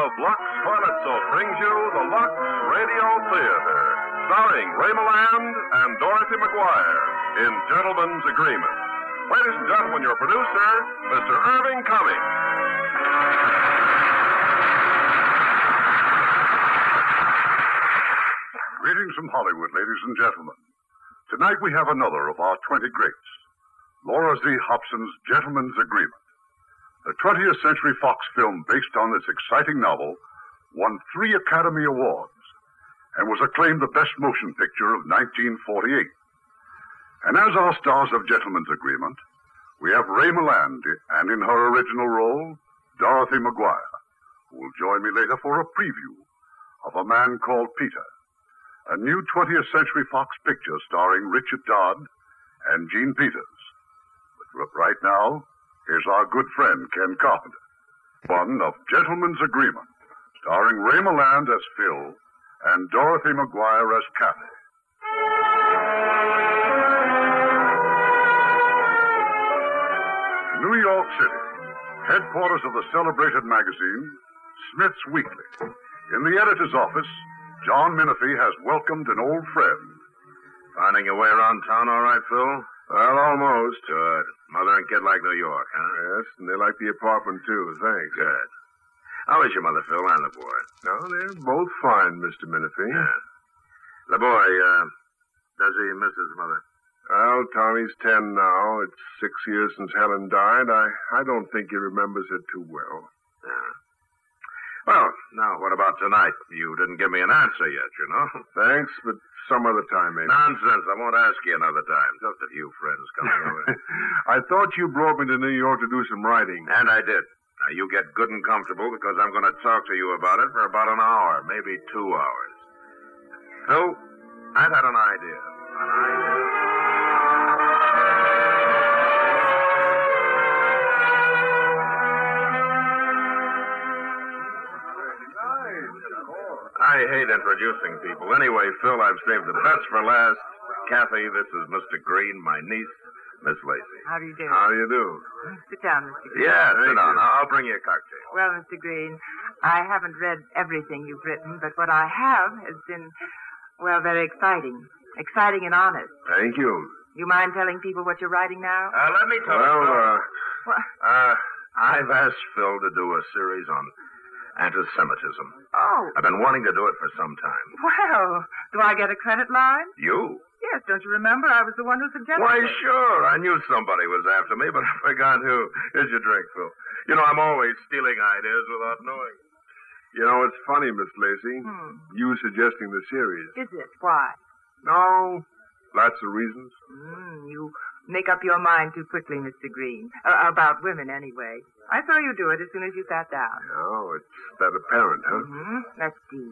of Lux Toilet Soap, brings you the Lux Radio Theater, starring Ray Milland and Dorothy McGuire in Gentleman's Agreement. Ladies and gentlemen, your producer, Mr. Irving Cummings. Greetings from Hollywood, ladies and gentlemen. Tonight we have another of our 20 greats, Laura Z. Hobson's Gentleman's Agreement. The 20th Century Fox film based on this exciting novel won three Academy Awards and was acclaimed the best motion picture of 1948. And as our stars of Gentleman's Agreement, we have Ray Milland, and in her original role, Dorothy McGuire, who will join me later for a preview of A Man Called Peter, a new 20th Century Fox picture starring Richard Todd and Jean Peters. But right now, here's our good friend, Ken Carpenter. One of Gentleman's Agreement, starring Ray Milland as Phil and Dorothy McGuire as Kathy. New York City, headquarters of the celebrated magazine, Smith's Weekly. In the editor's office, John Minify has welcomed an old friend. Finding your way around town all right, Phil? Well, almost. Good. Mother and kid like New York, huh? Yes, and they like the apartment, too. Thanks. Good. How is your mother, Phil, and the boy? No, they're both fine, Mr. Minify. Yeah. The boy, uh, does he miss his mother? Well, Tommy's ten now. It's six years since Helen died. I, I don't think he remembers it too well. Yeah. Well, now, what about tonight? You didn't give me an answer yet, you know. Thanks, but some other time, maybe. Nonsense. I won't ask you another time. Just a few friends coming over. I thought you brought me to New York to do some writing. and I did. Now, you get good and comfortable because I'm going to talk to you about it for about an hour, maybe two hours. Phil, I've had an idea. An idea. I hate introducing people. Anyway, Phil, I've saved the best for last. Kathy, this is Mr. Green, my niece, Miss Lacey. How do you do? How do you do? Sit down, Mr. Green. Yeah, Thank sit down. you. I'll bring you a cocktail. Well, Mr. Green, I haven't read everything you've written, but what I have has been, well, very exciting. Exciting and honest. Thank you. You mind telling people what you're writing now? Uh, let me tell Well, you. uh, What? Uh, I've asked Phil to do a series on anti-Semitism. Oh, I've been wanting to do it for some time. well, do I get a credit line? You? Yes, don't you remember? I was the one who suggested Why, it. sure. I knew somebody was after me, but I forgot who. Here's your drink, Phil. You know, I'm always stealing ideas without knowing. You know, it's funny, Miss Lacey. Hmm. You suggesting the series. Is it? Why? No, lots of reasons. Mm, you make up your mind too quickly, Mr. Green. Uh, about women, anyway. I saw you do it as soon as you sat down. Oh, it's that apparent, huh? hmm Let's see.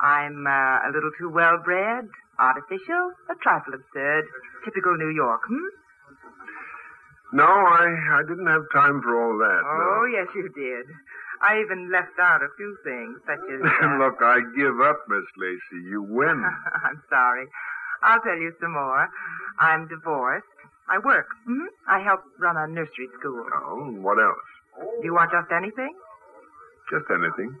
I'm uh, a little too well bred, artificial, a trifle absurd. Typical New York, hmm? No, I, I didn't have time for all that. Oh, no. yes, you did. I even left out a few things, such as. uh, Look, I give up, Miss Lacey. You win. I'm sorry. I'll tell you some more. I'm divorced. I work. hmm I help run a nursery school. oh, what else? Do you want just anything? Just anything.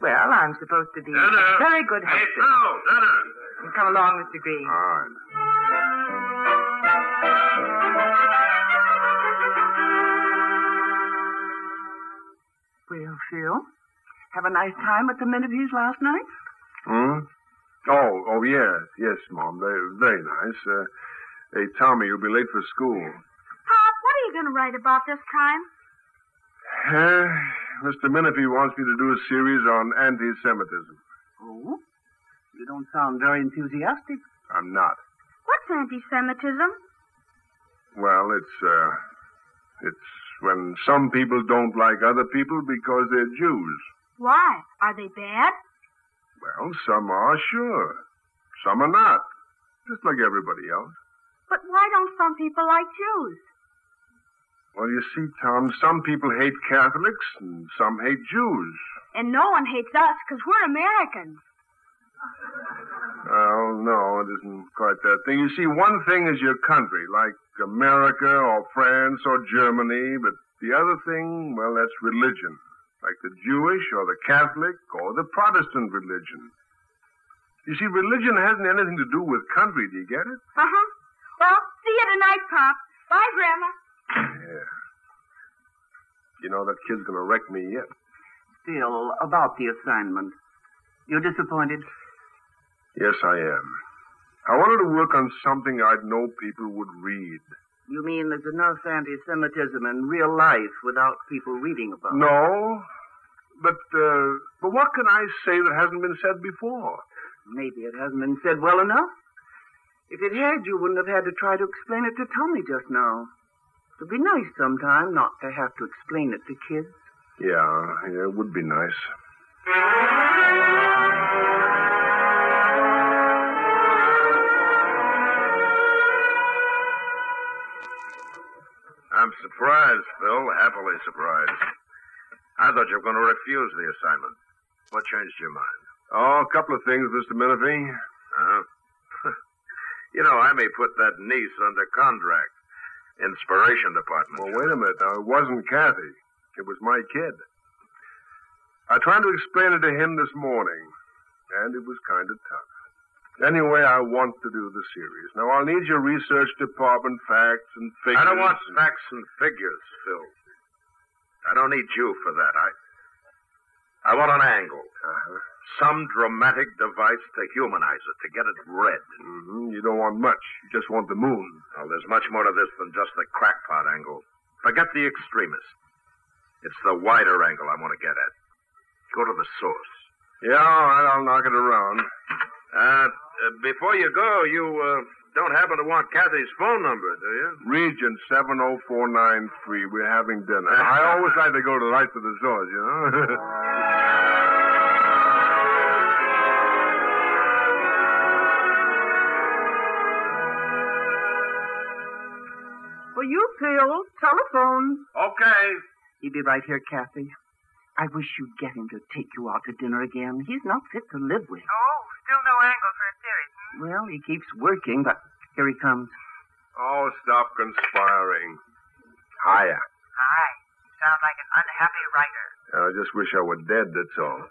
Well, I'm supposed to be Dinner. a very good Hey, hostess. Phil, dinner. Come along, Mr. Green. All right. Well, Phil, have a nice time at the Minifys last night? Hmm? Oh, oh, yes, yes, Mom. Very, very nice. Uh, hey, Tommy, you'll be late for school. Pop, what are you going to write about this time? Uh, Mr. Minify wants me to do a series on anti-Semitism. Oh? You don't sound very enthusiastic. I'm not. What's anti-Semitism? Well, it's, uh, it's when some people don't like other people because they're Jews. Why? Are they bad? Well, some are, sure. Some are not. Just like everybody else. But why don't some people like Jews? Well, you see, Tom, some people hate Catholics and some hate Jews. And no one hates us because we're Americans. Well, no, it isn't quite that thing. You see, one thing is your country, like America or France or Germany, but the other thing, well, that's religion. like the Jewish or the Catholic or the Protestant religion. You see, religion hasn't anything to do with country. Do you get it? Well, see you tonight, Pop. Bye, Grandma. Yeah. You know, that kid's going to wreck me yet. Still, about the assignment. You're disappointed? Yes, I am. I wanted to work on something I'd know people would read. You mean there's enough anti-Semitism in real life without people reading about it? No, but uh, but what can I say that hasn't been said before? Maybe it hasn't been said well enough. If it had, you wouldn't have had to try to explain it to Tommy just now. It'd be nice sometime not to have to explain it to kids. Yeah, yeah, it would be nice. I'm surprised, Phil. Happily surprised. I thought you were going to refuse the assignment. What changed your mind? Oh, a couple of things, Mr. Minify. Huh? You know, I may put that niece under contract. Inspiration department. Well, wait a minute. Now, it wasn't Kathy. It was my kid. I tried to explain it to him this morning, and it was kind of tough. Anyway, I want to do the series. Now, I'll need your research department facts and figures. I don't want and- facts and figures, Phil. I don't need you for that. I I want an angle. Uh-huh. Some dramatic device to humanize it, to get it read. hmm You don't want much. You just want the moon. Well, there's much more to this than just the crackpot angle. Forget the extremist. It's the wider angle I want to get at. Go to the source. Yeah, all right. I'll knock it around. Uh, uh, before you go, you uh, don't happen to want Kathy's phone number, do you? Regent 70493. We're having dinner. I always like to go to lights of the source, you know? For you, Phil, telephone. Okay. He'd be right here, Kathy. I wish you'd get him to take you out to dinner again. He's not fit to live with. Oh, still no angle for a series. hmm? Well, he keeps working, but here he comes. oh, stop conspiring. Hiya. Hi. You sound like an unhappy writer. I just wish I were dead, that's all.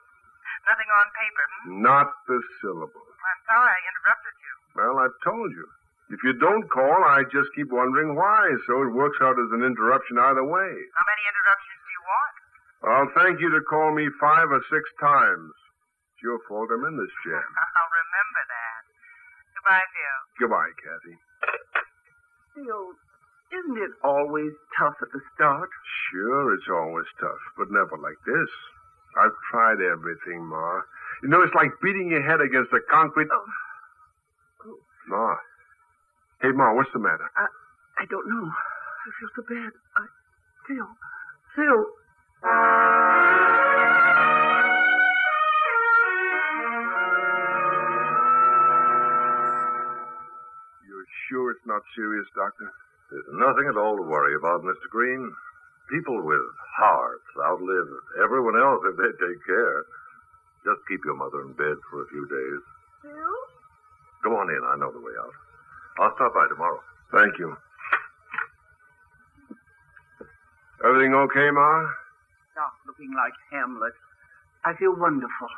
Nothing on paper. Hmm? Not the syllable. I'm sorry I interrupted you. Well, I've told you. If you don't call, I just keep wondering why, so it works out as an interruption either way. How many interruptions do you want? I'll thank you to call me five or six times. It's your fault I'm in this jam. I'll remember that. Goodbye, Phil. Goodbye, Kathy. Phil, isn't it always tough at the start? Sure, it's always tough, but never like this. I've tried everything, Ma. You know, it's like beating your head against a concrete. Oh. Ma. Hey, Ma, what's the matter? I don't know. I feel so bad. I, Phil, Phil. It's not serious, Doctor? There's nothing at all to worry about, Mr. Green. People with hearts outlive everyone else if they take care. Just keep your mother in bed for a few days. Phil? Come on in. I know the way out. I'll stop by tomorrow. Thank you. Everything okay, Ma? Stop looking like Hamlet. I feel wonderful.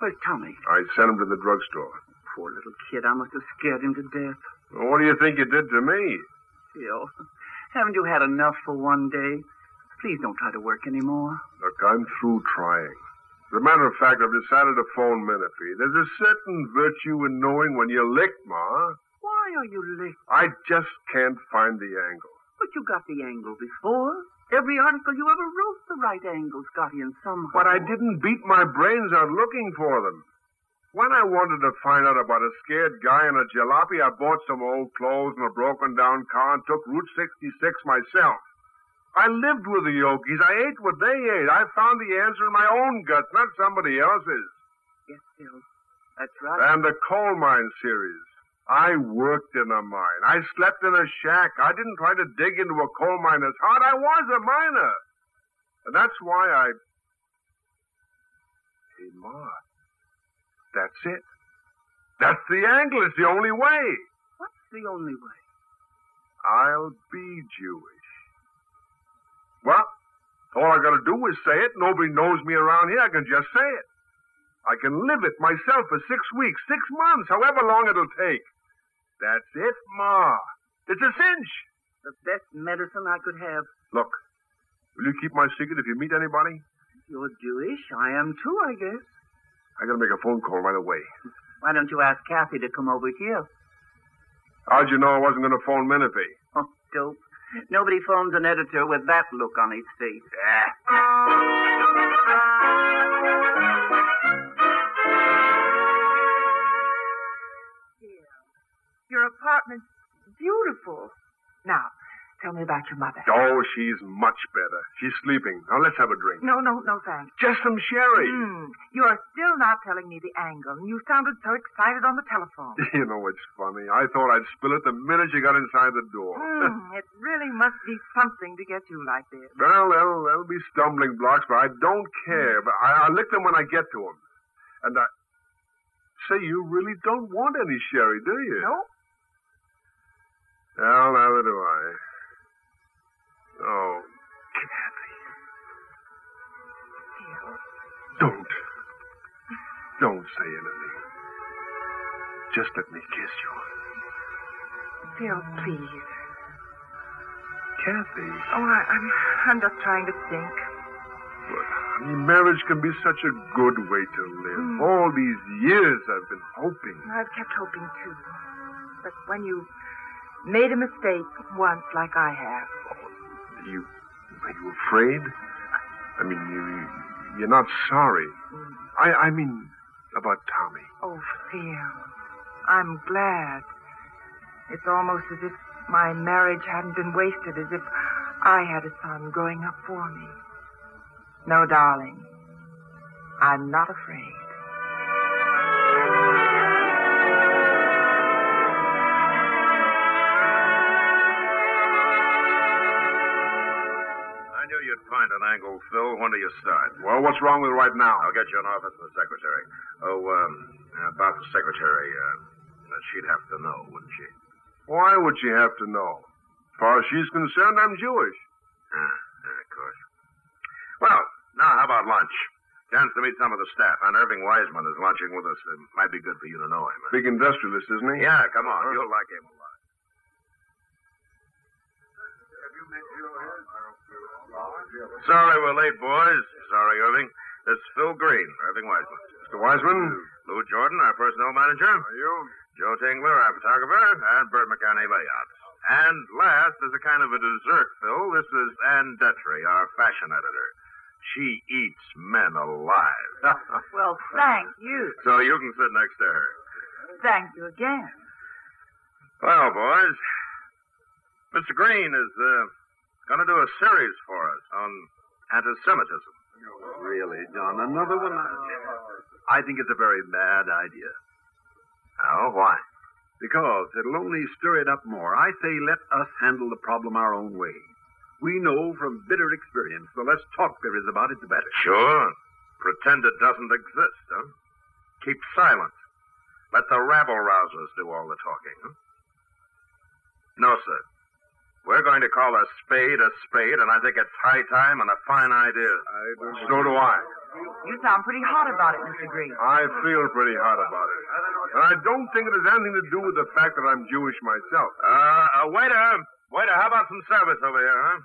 Where's Tommy? I sent him to the drugstore. Poor little kid. I must have scared him to death. Well, what do you think you did to me? Phil, haven't you had enough for one day? Please don't try to work anymore. Look, I'm through trying. As a matter of fact, I've decided to phone Minify. There's a certain virtue in knowing when you're licked, Ma. Why are you licked? I just can't find the angle. But you got the angle before. Every article you ever wrote, the right angle's got in somehow. But I didn't beat my brains out looking for them. When I wanted to find out about a scared guy in a jalopy, I bought some old clothes and a broken down car and took Route 66 myself. I lived with the Okies. I ate what they ate. I found the answer in my own guts, not somebody else's. Yes, Phil. That's right. And the coal mine series. I worked in a mine. I slept in a shack. I didn't try to dig into a coal miner's heart. I was a miner. And that's why I. Hey, Ma. That's it. That's the angle. It's the only way. What's the only way? I'll be Jewish. Well, All I gotta do is say it. Nobody knows me around here. I can just say it. I can live it myself for six weeks, six months, however long it'll take. That's it, Ma. It's a cinch. The best medicine I could have. Look, will you keep my secret if you meet anybody? You're Jewish. I am too, I guess. I gotta make a phone call right away. Why don't you ask Kathy to come over here? How'd you know I wasn't gonna phone Minify? Oh, dope. Nobody phones an editor with that look on his face. Your apartment's beautiful. Now, tell me about your mother. Oh, she's much better. She's sleeping. Now let's have a drink. No, no, no, thanks. Just some sherry. Hmm. You are still not telling me the angle. You sounded so excited on the telephone. You know it's funny? I thought I'd spill it the minute you got inside the door. Hmm, it really must be something to get you like this. well, there'll, there'll be stumbling blocks, but I don't care. But I, I'll lick them when I get to them. And I say, you really don't want any sherry, do you? No? Well, neither do I. Oh, Kathy. Don't. Don't say anything. Just let me kiss you. Phil, please. Kathy. Oh, I, I'm, I'm just trying to think. But, honey, marriage can be such a good way to live. Mm. All these years I've been hoping. I've kept hoping too. But when you made a mistake once, like I have, You, are you afraid? I mean, you, you're not sorry. I, I mean, about Tommy. oh, Phil, I'm glad. It's almost as if my marriage hadn't been wasted, as if I had a son growing up for me. No, darling, I'm not afraid. Angle, Phil. When do you start? Well, what's wrong with it right now? I'll get you an office of the secretary. Oh, um, about the secretary, uh, she'd have to know, wouldn't she? Why would she have to know? As far as she's concerned, I'm Jewish. Ah, yeah, of course. Well, now how about lunch? Chance to meet some of the staff. And Irving Wiseman is lunching with us. It might be good for you to know him. Big industrialist, isn't he? Yeah, come on. You'll like him a lot. Sorry we're late, boys. Sorry, Irving. This is Phil Green, Irving Wiseman. Mr. Wiseman? Lou Jordan, our personnel manager. Are you? Joe Tingler, our photographer. And Bert McCartney, layouts. And last, as a kind of a dessert, Phil, this is Anne Dettrey, our fashion editor. She eats men alive. Well, thank you. so you can sit next to her. Thank you again. Well, boys, Mr. Green is uh, going to do a series for us on anti-Semitism. Really, John, another one? I think it's a very bad idea. Oh, why? Because it'll only stir it up more. I say let us handle the problem our own way. We know from bitter experience the less talk there is about it, the better. Sure. Pretend it doesn't exist, huh? Keep silent. Let the rabble rousers do all the talking, huh? No, sir. We're going to call a spade a spade, and I think it's high time and a fine idea. So do I. You sound pretty hot about it, Mr. Green. I feel pretty hot about it. And I don't think it has anything to do with the fact that I'm Jewish myself. Uh, uh, waiter! Waiter, how about some service over here, huh?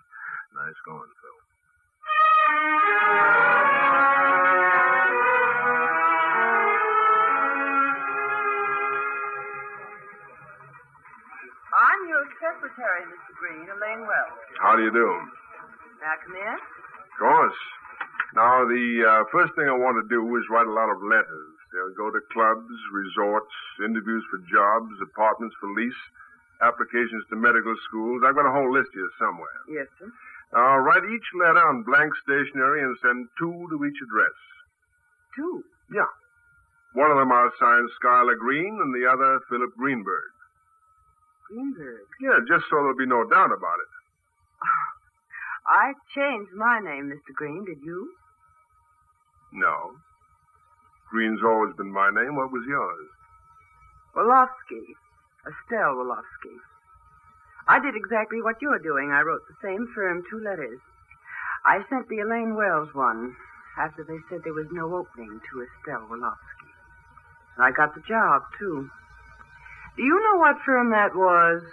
Nice going, Phil. Secretary, Mr. Green, Elaine Wales. How do you do? I come in? Of course. Now, the uh, first thing I want to do is write a lot of letters. They'll go to clubs, resorts, interviews for jobs, apartments for lease, applications to medical schools. I've got a whole list here somewhere. Yes, sir. I'll write each letter on blank stationery and send two to each address. Two. Yeah. One of them I'll sign Schuyler Green and the other Philip Greenberg. Greenberg. Yeah, just so there'll be no doubt about it. I changed my name, Mr. Green. Did you? No. Green's always been my name. What was yours? Wolofsky. Estelle Wolofsky. I did exactly what you're doing. I wrote the same firm two letters. I sent the Elaine Wales one after they said there was no opening to Estelle Wolofsky. And I got the job, too. Do you know what firm that was?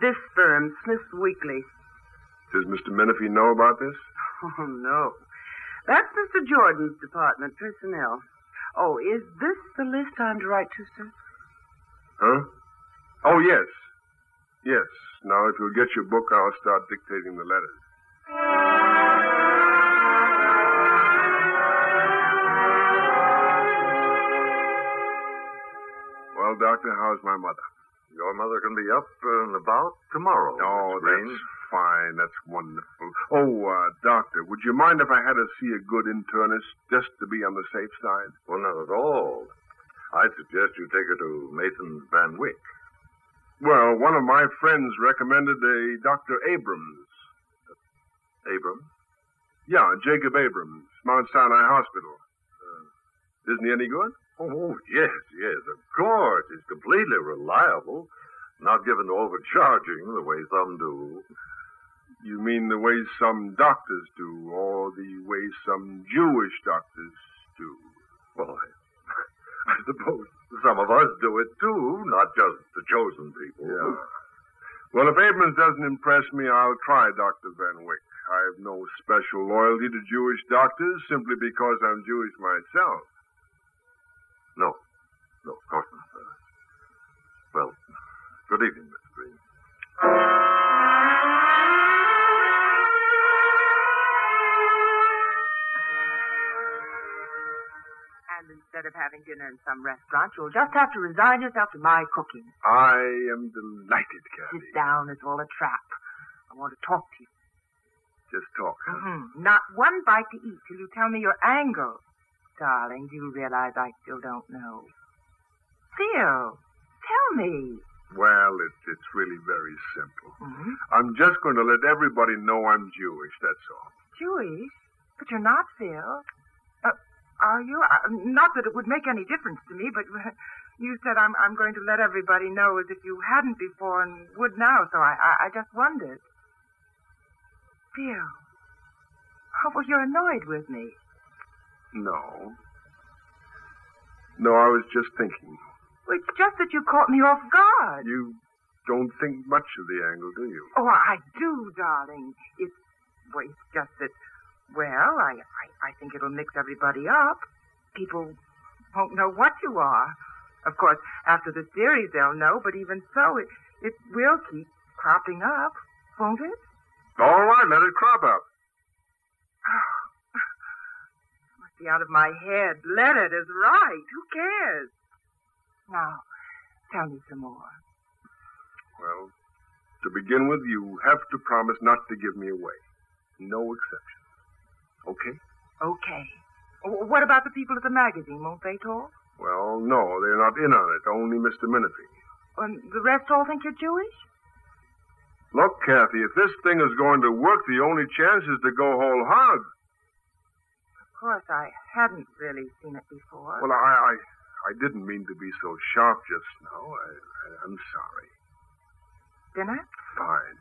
This firm, Smith Weekly. Does Mr. Minify know about this? Oh, no. That's Mr. Jordan's department, personnel. Oh, is this the list I'm to write to, sir? Huh? Oh, yes. Yes. Now, if you'll get your book, I'll start dictating the letters. Well, Doctor, how's my mother? Your mother can be up and about tomorrow. Oh, Mr. Green. that's fine. That's wonderful. Oh, uh, Doctor, would you mind if I had to see a good internist just to be on the safe side? Well, not at all. I'd suggest you take her to Mason Van Wyck. Well, one of my friends recommended a Dr. Abrams. Abrams? Yeah, Jacob Abrams, Mount Sinai Hospital. Uh, isn't he any good? Oh, yes, yes, of course. He's completely reliable. Not given to overcharging the way some do. You mean the way some doctors do, or the way some Jewish doctors do? Well, I, I suppose some of us do it too, not just the chosen people. Yeah. Well, if Abrams doesn't impress me, I'll try Dr. Van Wyck. I have no special loyalty to Jewish doctors simply because I'm Jewish myself. No. No, of course not, sir. Well, good evening, Mr. Green. And instead of having dinner in some restaurant, you'll just have to resign yourself to my cooking. I am delighted, Kathy. Sit down. It's all a trap. I want to talk to you. Just talk, huh? Mhm. Not one bite to eat till you tell me your angle. Darling, do you realize I still don't know? Phil, tell me. Well, it's it's really very simple. Mhm. I'm just going to let everybody know I'm Jewish, that's all. Jewish? But you're not, Phil. Uh, are you? Uh, not that it would make any difference to me, but you said I'm I'm going to let everybody know as if you hadn't before and would now, so I I, I just wondered. Phil. Oh, well, you're annoyed with me. No. No, I was just thinking. Well, it's just that you caught me off guard. You don't think much of the angle, do you? Oh, I do, darling. It's, well, it's just that, well, I, I, I think it'll mix everybody up. People won't know what you are. Of course, after the series, they'll know, but even so, it, it will keep cropping up, won't it? All right, let it crop up. Be out of my head. Leonard is right. Who cares? Now, tell me some more. Well, to begin with, you have to promise not to give me away. No exceptions. Okay? Okay. What about the people at the magazine? Won't they talk? Well, no, they're not in on it. Only Mr. Minify. And the rest all think you're Jewish? Look, Kathy, if this thing is going to work, the only chance is to go whole hog. Of course, I hadn't really seen it before. Well, I, I, I didn't mean to be so sharp just now. I, I, I'm sorry. Dinner? Fine.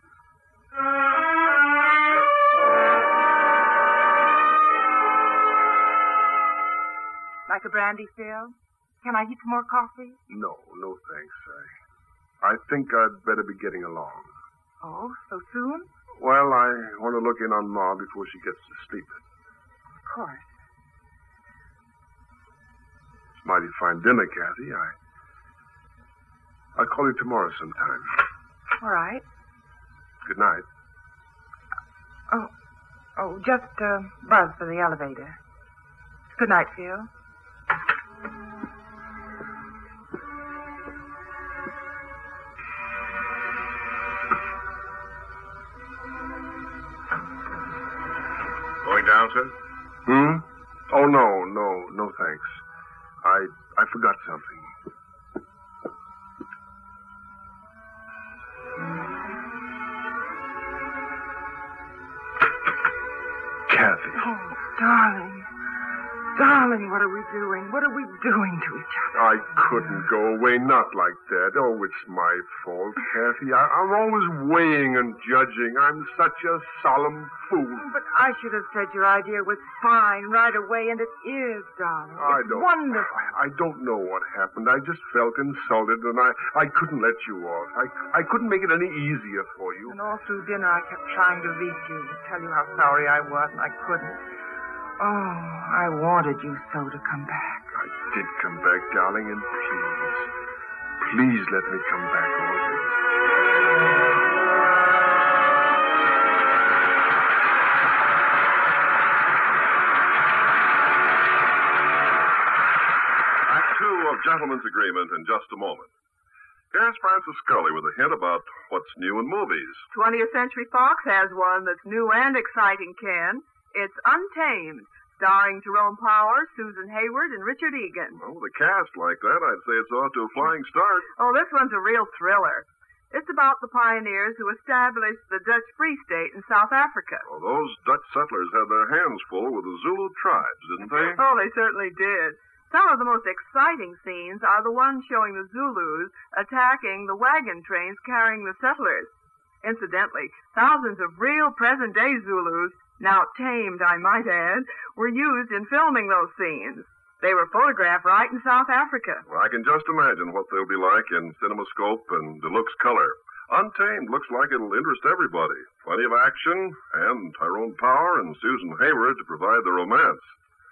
Like a brandy, Phil? Can I get some more coffee? No, no thanks. I, I think I'd better be getting along. Oh, so soon? Well, I want to look in on Ma before she gets to sleep. Of course. It's mighty fine dinner, Kathy. I, I'll call you tomorrow sometime. All right. Good night. Oh, oh, just uh, buzz for the elevator. Good night, Phil. Going down, sir? Hmm? Oh, no, no, no thanks. I, I forgot something. Kathy. Oh, darling. Darling, what are we doing? What are we doing to each other? I couldn't go away, not like that. Oh, it's my fault, Kathy. I, I'm always weighing and judging. I'm such a solemn fool. Oh, but I should have said your idea was fine right away, and it is, darling. I it's don't. wonderful. I, I don't know what happened. I just felt insulted, and I, I couldn't let you off. I, I couldn't make it any easier for you. And all through dinner, I kept trying to reach you to tell you how sorry I was, and I couldn't. Oh, I wanted you so to come back. I did come back, darling, and please, please let me come back always. Act two of Gentleman's Agreement in just a moment. Here's Francis Scully with a hint about what's new in movies. 20th Century Fox has one that's new and exciting, Ken. It's Untamed, starring Tyrone Powers, Susan Hayward, and Richard Egan. Well, with a cast like that, I'd say it's off to a hmm. flying start. Oh, this one's a real thriller. It's about the pioneers who established the Dutch Free State in South Africa. Well, those Dutch settlers had their hands full with the Zulu tribes, didn't they? Oh, they certainly did. Some of the most exciting scenes are the ones showing the Zulus attacking the wagon trains carrying the settlers. Incidentally, thousands of real present day Zulus, now tamed, I might add, were used in filming those scenes. They were photographed right in South Africa. Well, I can just imagine what they'll be like in CinemaScope and Deluxe Color. Untamed looks like it'll interest everybody. Plenty of action, and Tyrone Power and Susan Hayward to provide the romance.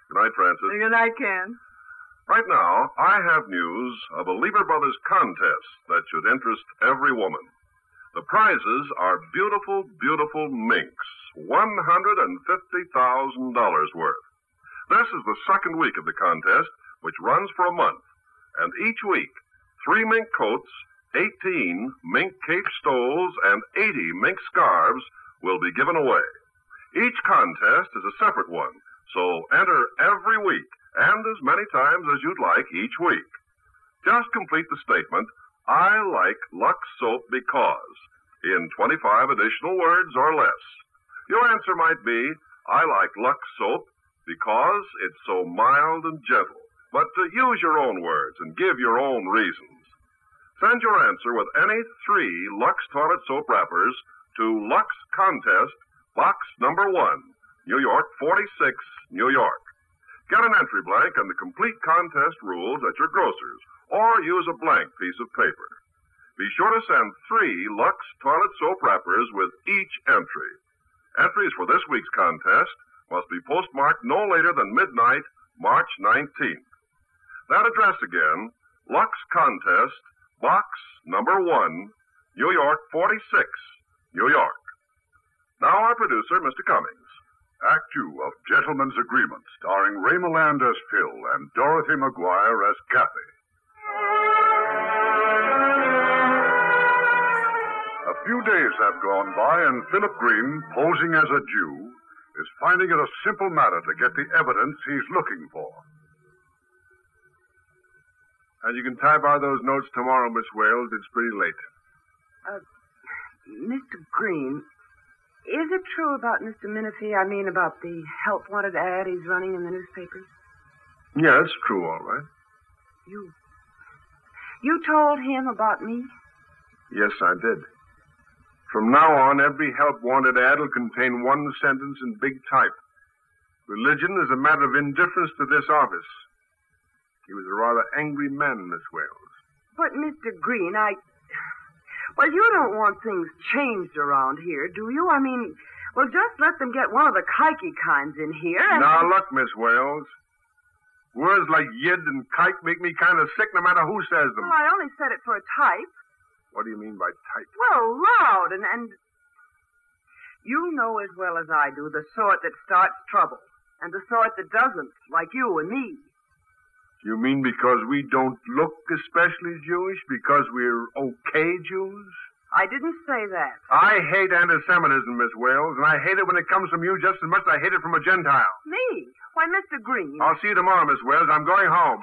Good night, Francis. Good night, Ken. Right now, I have news of a Lever Brothers contest that should interest every woman. The prizes are beautiful, beautiful minks, $150,000 worth. This is the second week of the contest, which runs for a month. And each week, three mink coats, 18 mink cape stoles, and 80 mink scarves will be given away. Each contest is a separate one, so enter every week and as many times as you'd like each week. Just complete the statement, I like Lux Soap because, in 25 additional words or less. Your answer might be, I like Lux Soap because it's so mild and gentle. But uh, use your own words and give your own reasons. Send your answer with any three Lux toilet soap wrappers to Lux Contest, Box Number One, New York 46, New York. Get an entry blank and the complete contest rules at your grocer's, or use a blank piece of paper. Be sure to send three Lux toilet soap wrappers with each entry. Entries for this week's contest must be postmarked no later than midnight, March 19th. That address again, Lux Contest, Box Number One, New York 46, New York. Now our producer, Mr. Cummings. Act two of Gentlemen's Agreement, starring Ray Milland as Phil and Dorothy McGuire as Kathy. A few days have gone by, and Philip Green, posing as a Jew, is finding it a simple matter to get the evidence he's looking for. And you can type out those notes tomorrow, Miss Wales. It's pretty late. Uh, Mr. Green, is it true about Mr. Minify? I mean, about the help wanted ad he's running in the newspapers? Yeah, it's true, all right. You. You told him about me? Yes, I did. From now on, every help wanted ad will contain one sentence in big type. Religion is a matter of indifference to this office. He was a rather angry man, Miss Wales. But, Mr. Green, I. Well, you don't want things changed around here, do you? I mean, well, just let them get one of the kikey kinds in here. And... Now, look, Miss Wales. Words like yid and kike make me kind of sick no matter who says them. Well, I only said it for a type. What do you mean by type? Well, loud and, and. You know as well as I do the sort that starts trouble, and the sort that doesn't, like you and me. You mean because we don't look especially Jewish? Because we're okay Jews? I didn't say that. I hate anti-Semitism, Miss Wales, and I hate it when it comes from you just as much as I hate it from a Gentile. Me? Why, Mr. Green. I'll see you tomorrow, Miss Wales. I'm going home.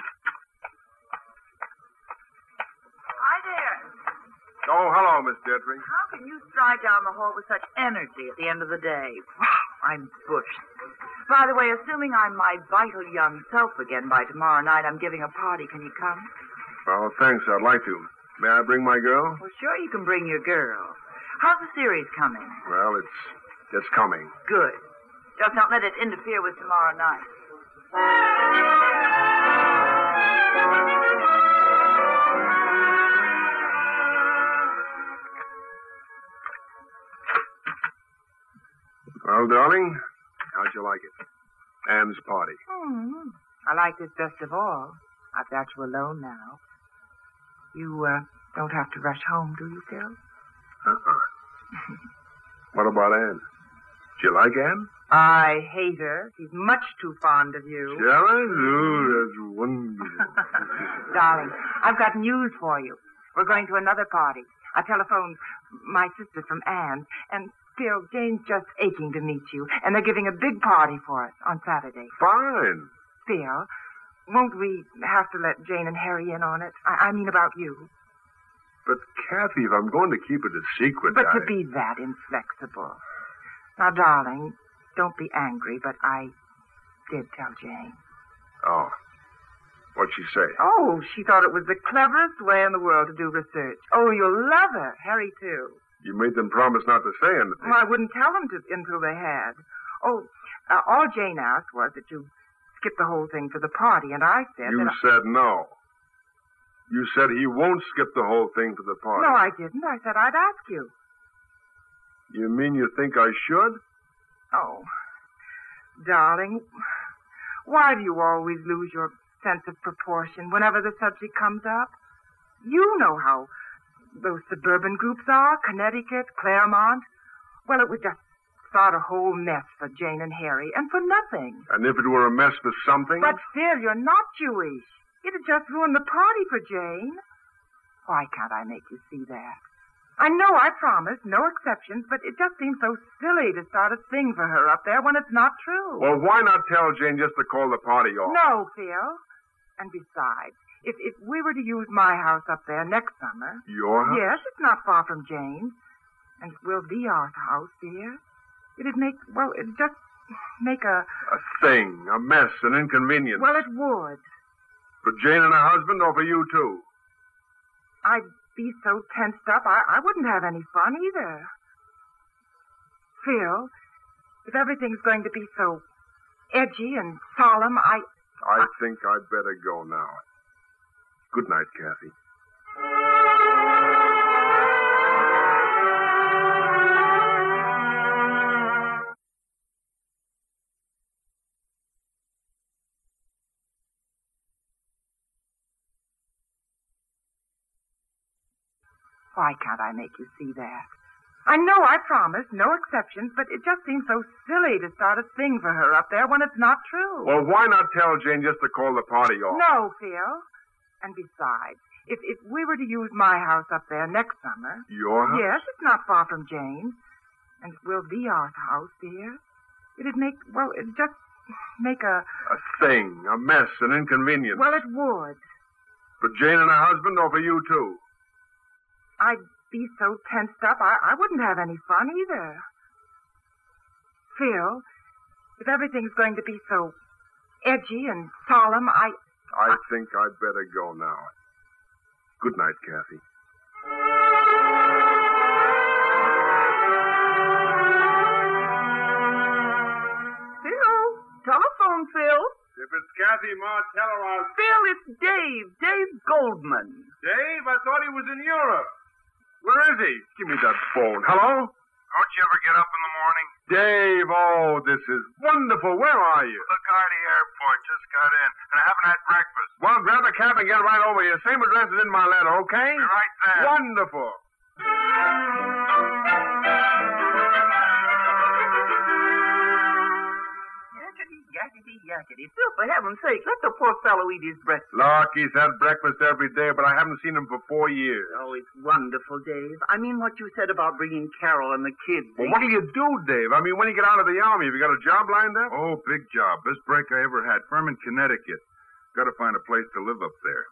Hi there. Oh, hello, Miss Dettrey. How can you stride down the hall with such energy at the end of the day? Wow, I'm bushed. By the way, assuming I'm my vital young self again by tomorrow night, I'm giving a party. Can you come? Well, thanks. I'd like to. May I bring my girl? Well, sure, you can bring your girl. How's the series coming? Well, it's it's coming. Good. Just don't let it interfere with tomorrow night. Well, darling, how'd you like it? Anne's party. Hmm. I liked it best of all. I've got you alone now. You uh, don't have to rush home, do you, Phil? Uh-uh. what about Anne? Do you like Anne? I hate her. She's much too fond of you. Jealous? Oh, that's wonderful. Darling, I've got news for you. We're going to another party. I telephoned my sister from Anne, and Phil, Jane's just aching to meet you, and they're giving a big party for us on Saturday. Fine. Phil, won't we have to let Jane and Harry in on it? I, I mean about you. But, Kathy, if I'm going to keep it a secret, But I... to be that inflexible. Now, darling, don't be angry, but I did tell Jane. Oh. What'd she say? Oh, she thought it was the cleverest way in the world to do research. Oh, you'll love her. Harry, too. You made them promise not to say anything. Well, I wouldn't tell them to, until they had. Oh, uh, all Jane asked was that you skip the whole thing for the party, and I said you that. I- said no. You said he won't skip the whole thing for the party. No, I didn't. I said I'd ask you. You mean you think I should? Oh, darling, why do you always lose your sense of proportion whenever the subject comes up? You know how those suburban groups are Connecticut, Claremont. Well, it would just start a whole mess for Jane and Harry, and for nothing. And if it were a mess for something? But still, you're not Jewish. It'd just ruin the party for Jane. Why can't I make you see that? I know I promised, no exceptions, but it just seems so silly to start a thing for her up there when it's not true. Well, why not tell Jane just to call the party off? No, Phil. And besides, if if we were to use my house up there next summer, Your house? yes, it's not far from Jane's, and it will be our house, dear. It'd make well, it'd just make a A thing, a mess, an inconvenience. well, it would. For Jane and her husband or for you, too? I'd be so tensed up, I, I wouldn't have any fun either. Phil, if everything's going to be so edgy and solemn, I. I think I'd better go now. Good night, Kathy. Why can't I make you see that? I know I promised, no exceptions, but it just seems so silly to start a thing for her up there when it's not true. Well, why not tell Jane just to call the party off? No, Phil. And besides, if if we were to use my house up there next summer, Your house? yes, it's not far from Jane's, and it will be our house, dear. It'd make well, it'd just make a A thing, a mess, an inconvenience. well, it would. For Jane and her husband or for you, too? I'd be so tensed up, I, I wouldn't have any fun either. Phil, if everything's going to be so edgy and solemn, I. I think I'd better go now. Good night, Kathy. Phil, telephone, Phil. If it's Kathy, Ma, tell her I'll... Phil, it's Dave. Dave Goldman. Dave, I thought he was in Europe. Where is he? Give me that phone. Hello? Don't you ever get up in the morning? Dave, oh, this is wonderful. Where are you? LaGuardia Airport. Just got in. And I haven't had breakfast. Well, grab a cab and get right over here. Same address as in my letter, okay? Be right there. Wonderful. Yakety, yakety, yakety. Phil, for heaven's sake, let the poor fellow eat his breakfast. Look, he's had breakfast every day, but I haven't seen him for four years. Oh, it's wonderful, Dave. I mean what you said about bringing Carol and the kids. Well, what'll you do, Dave? I mean, when you get out of the army, have you got a job lined up? Oh, big job. Best break I ever had. Firm in Connecticut. Got to find a place to live up there.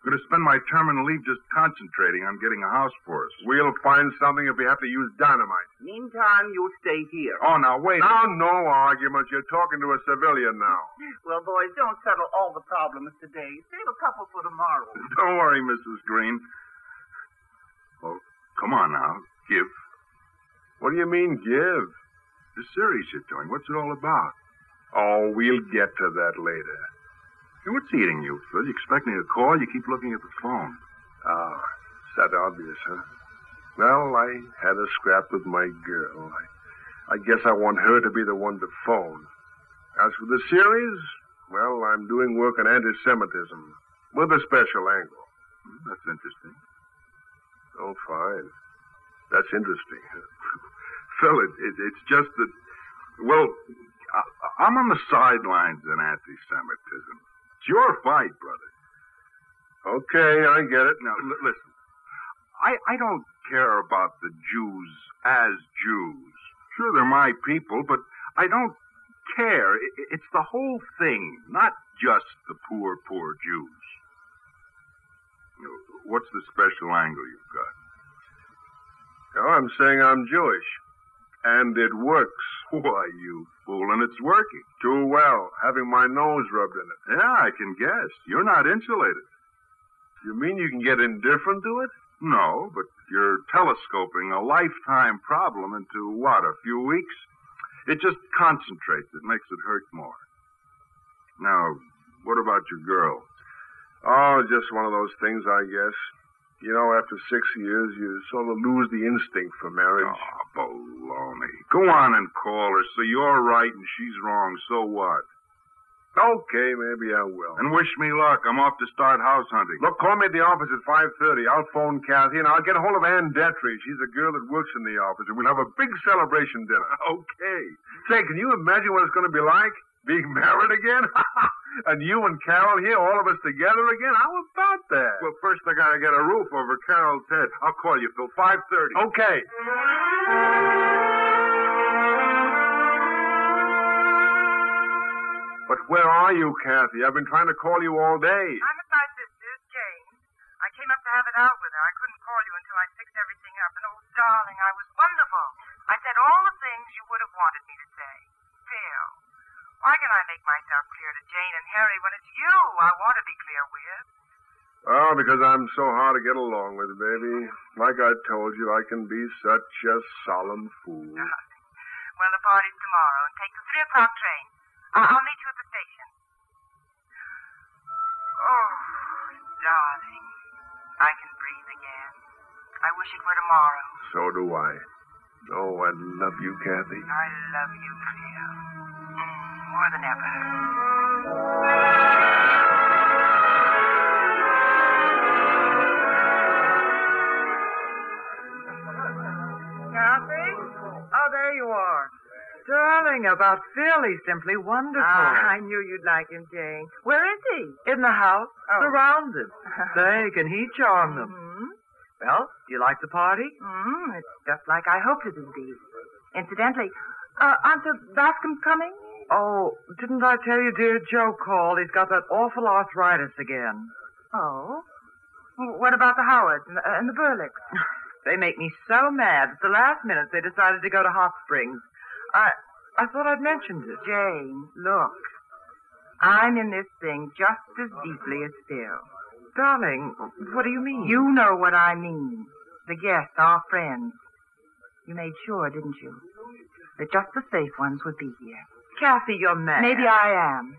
I'm going to spend my terminal leave just concentrating on getting a house for us. We'll find something if we have to use dynamite. Meantime, you stay here. Oh, now wait. Now, no arguments. You're talking to a civilian now. Well, boys, don't settle all the problems today. Save a couple for tomorrow. Don't worry, Mrs. Green. Well, come on now. Give. What do you mean, give? The series you're doing, what's it all about? Oh, we'll get to that later. What's eating you, Phil? You expecting a call? You keep looking at the phone. Ah, it's that obvious, huh? Well, I had a scrap with my girl. I, I guess I want her to be the one to phone. As for the series, well, I'm doing work on anti-Semitism with a special angle. Hmm, that's interesting. Oh, fine. That's interesting. Phil, it, it, it's just that, well, I, I'm on the sidelines in anti-Semitism. It's your fight, brother. Okay, I get it. Now, l- listen. I, I don't care about the Jews as Jews. Sure, they're my people, but I don't care. It's the whole thing, not just the poor, poor Jews. You know, What's the special angle you've got? Now, I'm saying I'm Jewish. And it works. Why, you fool, and it's working. Too well, having my nose rubbed in it. Yeah, I can guess. You're not insulated. You mean you can get indifferent to it? No, but you're telescoping a lifetime problem into what, a few weeks? It just concentrates. It makes it hurt more. Now, what about your girl? Oh, just one of those things, I guess. You know, after six years, you sort of lose the instinct for marriage. Oh, baloney. Go on and call her. So you're right and she's wrong. So what? Okay, maybe I will. And wish me luck. I'm off to start house hunting. Look, call me at the office at 5.30. I'll phone Kathy, and I'll get a hold of Anne Dettrey. She's a girl that works in the office, and we'll have a big celebration dinner. Okay. Say, can you imagine what it's going to be like? Being married again? and you and Carol here, all of us together again? How about that? Well, first I gotta get a roof over Carol's head. I'll call you, Phil. 5.30. Okay. But where are you, Kathy? I've been trying to call you all day. I'm at my sister, Jane. I came up to have it out with her. I couldn't call you until I fixed everything up. And oh, darling, I was wonderful. I said all the things you would have wanted me to say. Phil, why can I make myself clear to Jane and Harry when it's you I want to be clear with? Oh, because I'm so hard to get along with, baby. Like I told you, I can be such a solemn fool. Well, the party's tomorrow, and take the three o'clock train. I- I'll meet you at the station. Oh, darling, I can breathe again. I wish it were tomorrow. So do I. Oh, I love you, Kathy. I love you, Phil. Mm, more than ever. Kathy? Oh, there you are. Darling, about Phil, he's simply wonderful. Ah, I knew you'd like him, Jane. Where is he? In the house, Oh. surrounded. Say, can he charm them? hmm Well, do you like the party? Mm, it's just like I hoped it would be. Incidentally, uh, aren't the Bascoms coming? Oh, didn't I tell you dear Joe called? He's got that awful arthritis again. Oh. What about the Howards and the, and the Burlicks? They make me so mad. At the last minute, they decided to go to Hot Springs. I, I thought I'd mentioned it. Jane, look. I'm in this thing just as deeply as Phil. Darling, what do you mean? You know what I mean. The guests, our friends. You made sure, didn't you? That just the safe ones would be here. Kathy, you're mad. Maybe I am.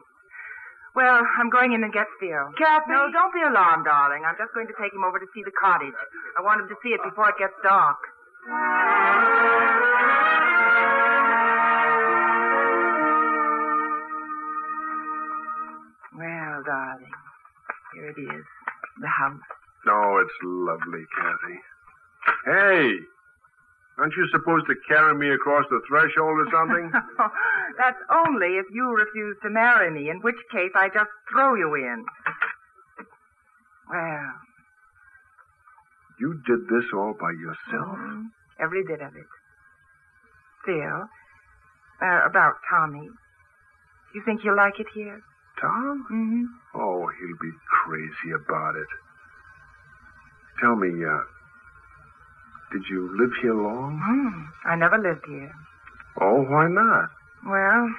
Well, I'm going in and get Phil. Kathy? No, don't be alarmed, darling. I'm just going to take him over to see the cottage. I want him to see it before it gets dark. Well, darling, here it is. The house. Oh, it's lovely, Kathy. Hey! Aren't you supposed to carry me across the threshold or something? That's only if you refuse to marry me, in which case I just throw you in. Well, you did this all by yourself? mhm, every bit of it. Phil, uh, about Tommy. You think he'll like it here? Tom? Mm-hmm. Oh, he'll be crazy about it. Tell me, uh, did you live here long? Hmm. I never lived here. Oh, why not? Well,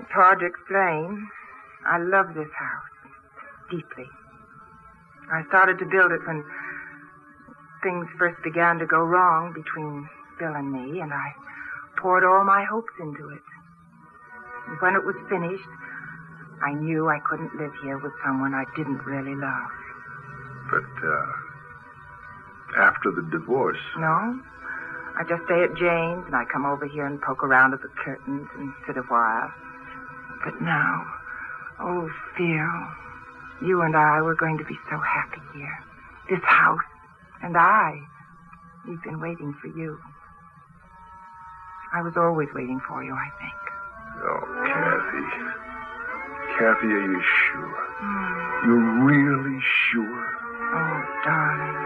it's hard to explain. I love this house deeply. I started to build it when things first began to go wrong between Bill and me, and I poured all my hopes into it. And when it was finished, I knew I couldn't live here with someone I didn't really love. But, uh, after the divorce. No. I just stay at Jane's and I come over here and poke around at the curtains and sit a while. But now, oh, Phil, you and I were going to be so happy here. This house and I. We've been waiting for you. I was always waiting for you, I think. Oh, Kathy. Kathy, are you sure? Hmm. You're really sure? Oh, darling.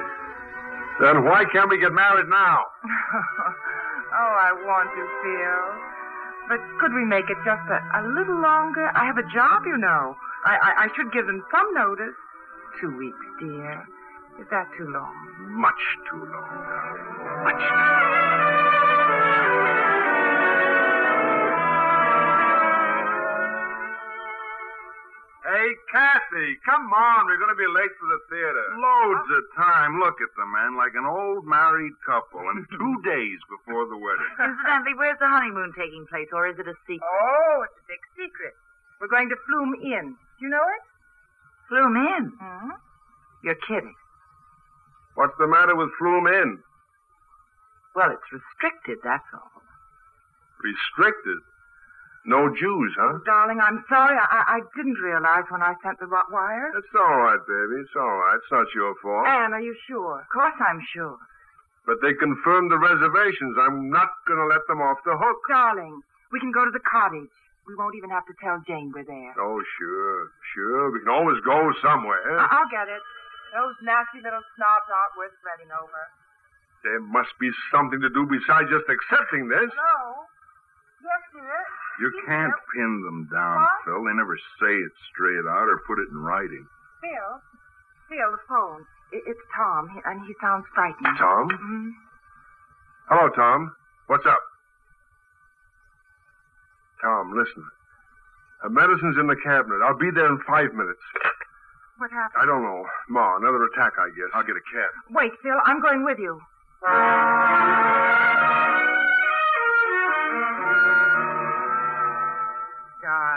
Then why can't we get married now? oh, I want to, Phil. But could we make it just a, a little longer? I have a job, you know. I, I, I should give them some notice. Two weeks, dear. Is that too long? Much too long, darling. Much too long. Hey, Kathy, come on. We're going to be late for the theater. Loads of time. Look at them, man, like an old married couple, and two days before the wedding. Incidentally, where's the honeymoon taking place, or is it a secret? Oh, it's a big secret. We're going to Flume Inn. Do you know it? Flume Inn. Hmm? You're kidding. What's the matter with Flume Inn? Well, it's restricted, that's all. Restricted. No Jews, huh? Darling, I'm sorry. I, I didn't realize when I sent the rot wire. It's all right, baby. It's all right. It's not your fault. Anne, are you sure? Of course I'm sure. But they confirmed the reservations. I'm not going to let them off the hook. Darling, we can go to the cottage. We won't even have to tell Jane we're there. Oh, sure, sure. We can always go somewhere. I- I'll get it. Those nasty little snobs aren't worth fretting over. There must be something to do besides just accepting this. Hello? Yes, dear. You can't pin them down, What? Phil. They never say it straight out or put it in writing. Phil? Phil, the phone. I- It's Tom, he- and he sounds frightened. Tom? Mhm. Hello, Tom. What's up? Tom, listen. The medicine's in the cabinet. I'll be there in five minutes. What happened? I don't know. Ma, another attack, I guess. I'll get a cab. Wait, Phil, I'm going with you.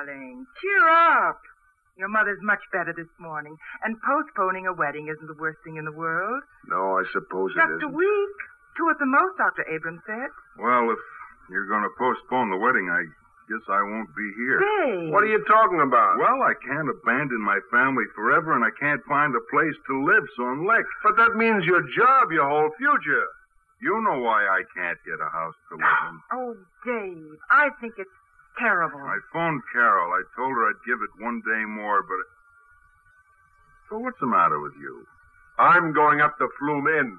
Darling, cheer up. Your mother's much better this morning, and postponing a wedding isn't the worst thing in the world. No, I suppose it Just a week. Two at the most, Dr. Abrams said. Well, if you're going to postpone the wedding, I guess I won't be here. Say. What are you talking about? Well, I can't abandon my family forever, and I can't find a place to live, so I'm licked. But that means your job, your whole future. You know why I can't get a house to live in. Oh, Dave, I think it's terrible. I phoned Carol. I told her I'd give it one day more, but. So what's the matter with you? I'm going up to Flume Inn.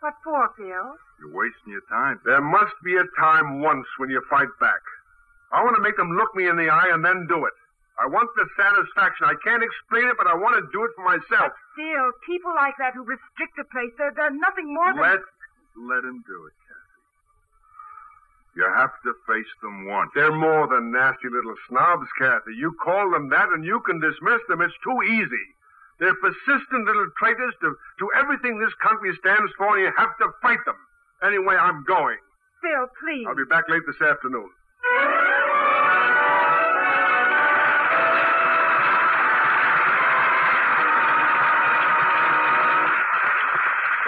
What for, Phil? You're wasting your time. There must be a time once when you fight back. I want to make them look me in the eye and then do it. I want the satisfaction. I can't explain it, but I want to do it for myself. Phil, people like that who restrict a place, they're, they're nothing more than... Let let him do it. You have to face them once. They're more than nasty little snobs, Kathy. You call them that and you can dismiss them. It's too easy. They're persistent little traitors to, to everything this country stands for, and you have to fight them. Anyway, I'm going. Phil, please. I'll be back late this afternoon.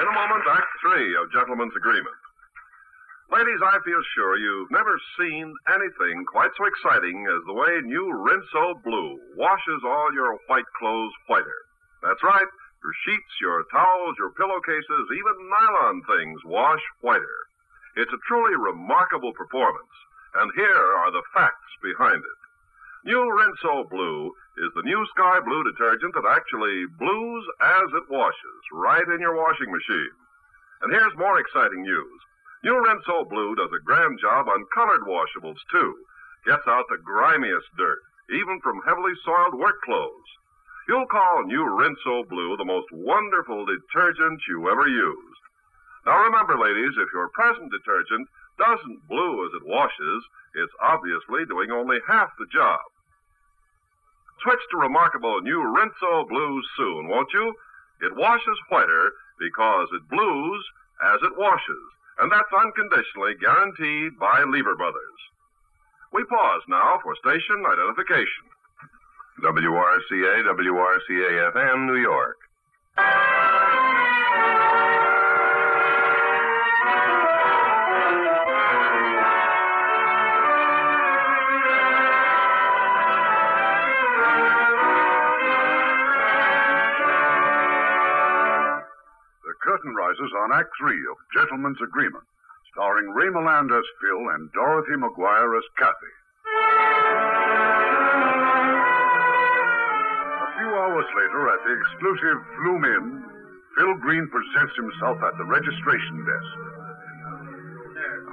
In a moment, Act Three of Gentleman's Agreement. Ladies, I feel sure you've never seen anything quite so exciting as the way new Rinso Blue washes all your white clothes whiter. That's right. Your sheets, your towels, your pillowcases, even nylon things wash whiter. It's a truly remarkable performance, and here are the facts behind it. New Rinso Blue is the new sky blue detergent that actually blues as it washes, right in your washing machine. And here's more exciting news. New Rinso Blue does a grand job on colored washables, too. Gets out the grimiest dirt, even from heavily soiled work clothes. you'll call new Rinso Blue the most wonderful detergent you ever used. Now remember, ladies, if your present detergent doesn't blue as it washes, it's obviously doing only half the job. Switch to remarkable new Rinso Blue soon, won't you? It washes whiter because it blues as it washes, and that's unconditionally guaranteed by Lever Brothers. We pause now for station identification. WRCA, WRCA FM, New York. Curtain rises on Act Three of Gentleman's Agreement, starring Ray Milland as Phil and Dorothy McGuire as Kathy. A few hours later, at the exclusive Flume Inn, Phil Green presents himself at the registration desk.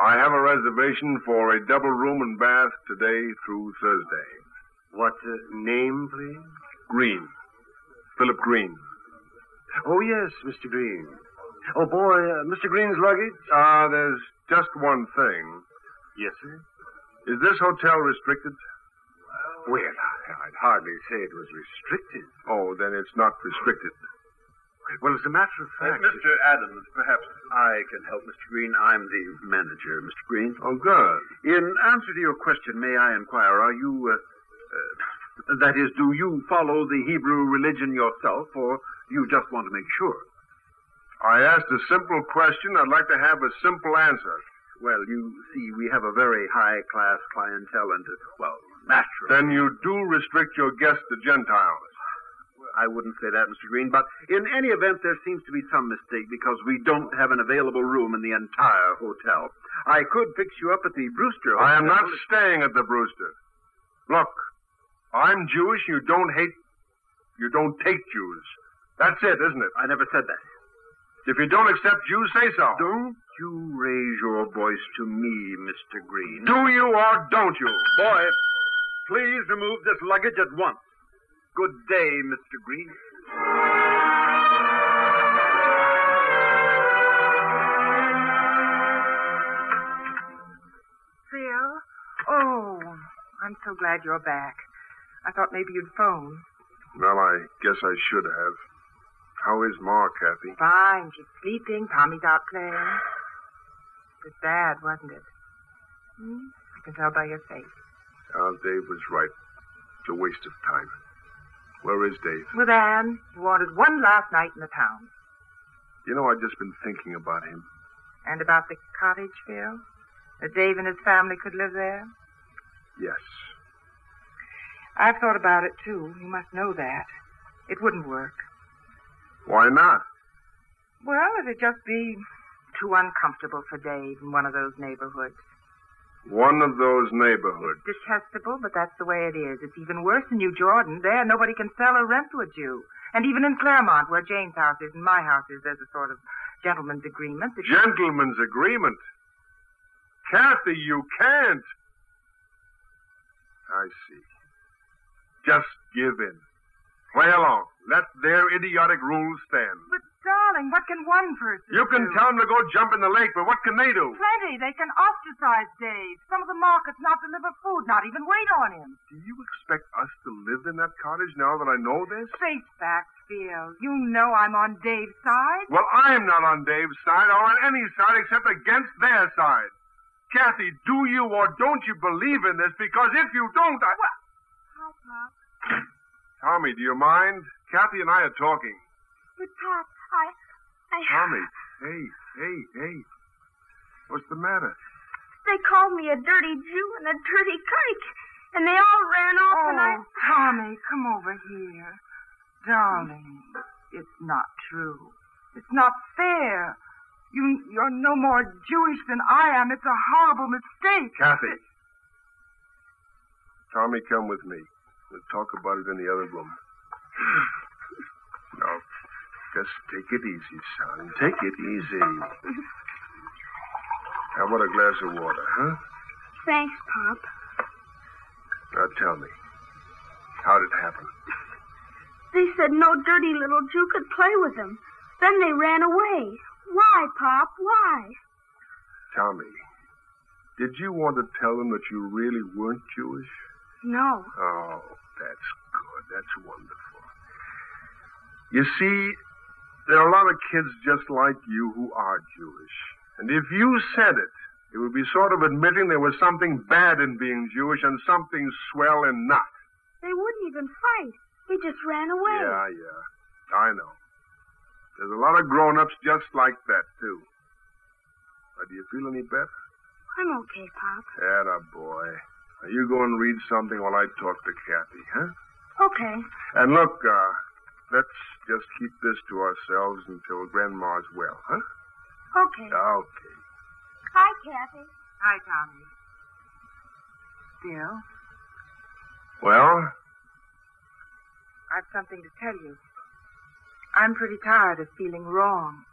I have a reservation for a double room and bath today through Thursday. What uh, name, please? Green. Philip Green. Oh, yes, Mr. Green. Oh, boy, uh, Mr. Green's luggage? Ah, there's just one thing. Yes, sir. Is this hotel restricted? Well, I- I'd hardly say it was restricted. Oh, then it's not restricted. Well, as a matter of fact. Mr. Adams, perhaps I can help Mr. Green. I'm the manager, Mr. Green. Oh, good. In answer to your question, may I inquire, are you, uh, uh, that is, do you follow the Hebrew religion yourself, or you just want to make sure? I asked a simple question. I'd like to have a simple answer. Well, you see, we have a very high-class clientele, and, uh, well, naturally. Then you do restrict your guests to Gentiles. I wouldn't say that, Mr. Green, but in any event, there seems to be some mistake because we don't have an available room in the entire hotel. I could fix you up at the Brewster Hotel. I am not staying at the Brewster. Look, I'm Jewish. You don't hate. You don't take Jews. That's it, isn't it? I never said that. If you don't accept Jews, say so. Don't you raise your voice to me, Mr. Green. Do you or don't you? Boy, please remove this luggage at once. Good day, Mr. Green. Phil? Oh, I'm so glad you're back. I thought maybe you'd phone. Well, I guess I should have. How is Ma, Kathy? Fine. She's sleeping. Tommy's out playing. It was bad, wasn't it? Hmm? I can tell by your face. Oh, Dave was right. It's a waste of time. Where is Dave? With Anne, He wanted one last night in the town. You know, I've just been thinking about him. And about the cottage, Phil? That Dave and his family could live there? Yes. I've thought about it, too. You must know that. It wouldn't work. Why not? Well, it'd just be too uncomfortable for Dave in one of those neighborhoods. One of those neighborhoods. Detestable, but that's the way it is. It's even worse in New Jordan. There, nobody can sell or rent to a Jew. And even in Claremont, where Jane's house is and my house is, there's a sort of gentleman's agreement. that- Gentleman's agreement. Kathy, you can't. I see. Just give in. Play along. Let their idiotic rules stand. But, darling, what can one person You can do? tell them to go jump in the lake, but what can they do? Plenty. They can ostracize Dave. Some of the markets not deliver food, not even wait on him. Do you expect us to live in that cottage now that I know this? Face facts, Phil. You know I'm on Dave's side. Well, I'm not on Dave's side or on any side except against their side. Kathy, do you or don't you believe in this? Because if you don't, I. Hi, Pop. Tommy, do you mind? Kathy and I are talking. But, Pop, I... I... Tommy, hey, hey, hey. What's the matter? They called me a dirty Jew and a dirty kike. And they all ran off and I... Oh, Tommy, come over here. Darling, it's not true. It's not fair. You, you're no more Jewish than I am. It's a horrible mistake. Kathy. Tommy, come with me. We'll talk about it in the other room. Just take it easy, son. Take it easy. How about a glass of water, huh? Thanks, Pop. Now tell me, how did it happen? They said no dirty little Jew could play with them. Then they ran away. Why, Pop? Why? Tommy, did you want to tell them that you really weren't Jewish? No. Oh, that's good. That's wonderful. You see, there are a lot of kids just like you who are Jewish. And if you said it, it would be sort of admitting there was something bad in being Jewish and something swell in not. They wouldn't even fight. They just ran away. Yeah, yeah. I know. There's a lot of grown-ups just like that, too. Now, do you feel any better? I'm okay, Pop. Atta boy. Now, you go and read something while I talk to Kathy, huh? Okay. And look, uh, let's just keep this to ourselves until Grandma's well, huh? Okay. Okay. Hi, Kathy. Hi, Tommy. Bill, Well, I've something to tell you. I'm pretty tired of feeling wrong.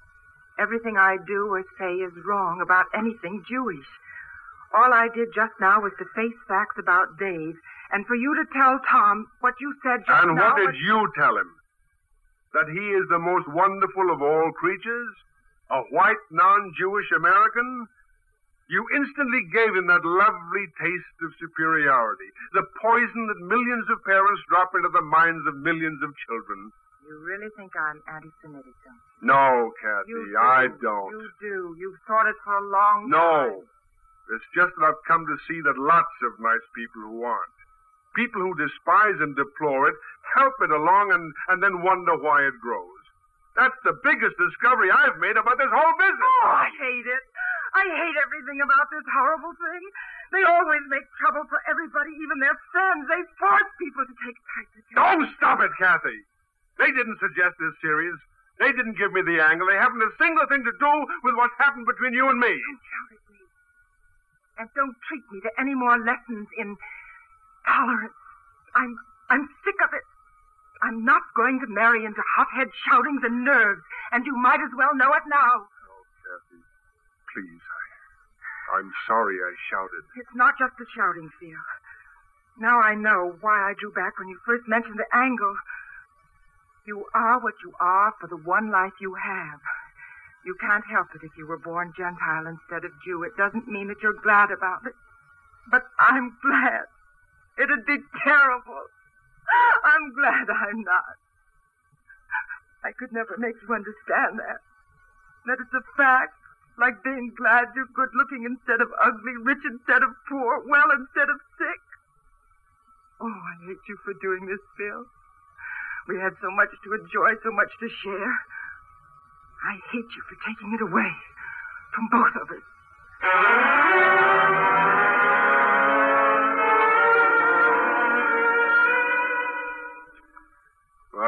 Everything I do or say is wrong about anything Jewish. All I did just now was to face facts about Dave, and for you to tell Tom what you said just and now. And what did was- you tell him? That he is the most wonderful of all creatures? A white, non-Jewish American? You instantly gave him that lovely taste of superiority, the poison that millions of parents drop into the minds of millions of children. You really think I'm anti-Semitic, don't you? No, Kathy, You do. I don't. You do. You've thought it for a long time. No. It's just that I've come to see that lots of nice people who aren't. People who despise and deplore it help it along and, and then wonder why it grows. That's the biggest discovery I've made about this whole business. Oh, I hate it. I hate everything about this horrible thing. They always make trouble for everybody, even their friends. They force people to take sides against Don't stop it, Kathy. They didn't suggest this series. They didn't give me the angle. They haven't a single thing to do with what's happened between you and me. Don't shout at me. And don't treat me to any more lessons in tolerance. I'm I'm sick of it. I'm not going to marry into hothead shoutings and nerves, and you might as well know it now. Oh, Kathy, please. I, I'm sorry I shouted. It's not just the shouting, Phil. Now I know why I drew back when you first mentioned the angle. You are what you are for the one life you have. You can't help it if you were born Gentile instead of Jew. It doesn't mean that you're glad about it. But I'm glad. It'd be terrible. I'm glad I'm not. I could never make you understand that. That it's a fact. Like being glad you're good looking instead of ugly, rich instead of poor, well instead of sick. Oh, I hate you for doing this, Bill. We had so much to enjoy, so much to share. I hate you for taking it away from both of us.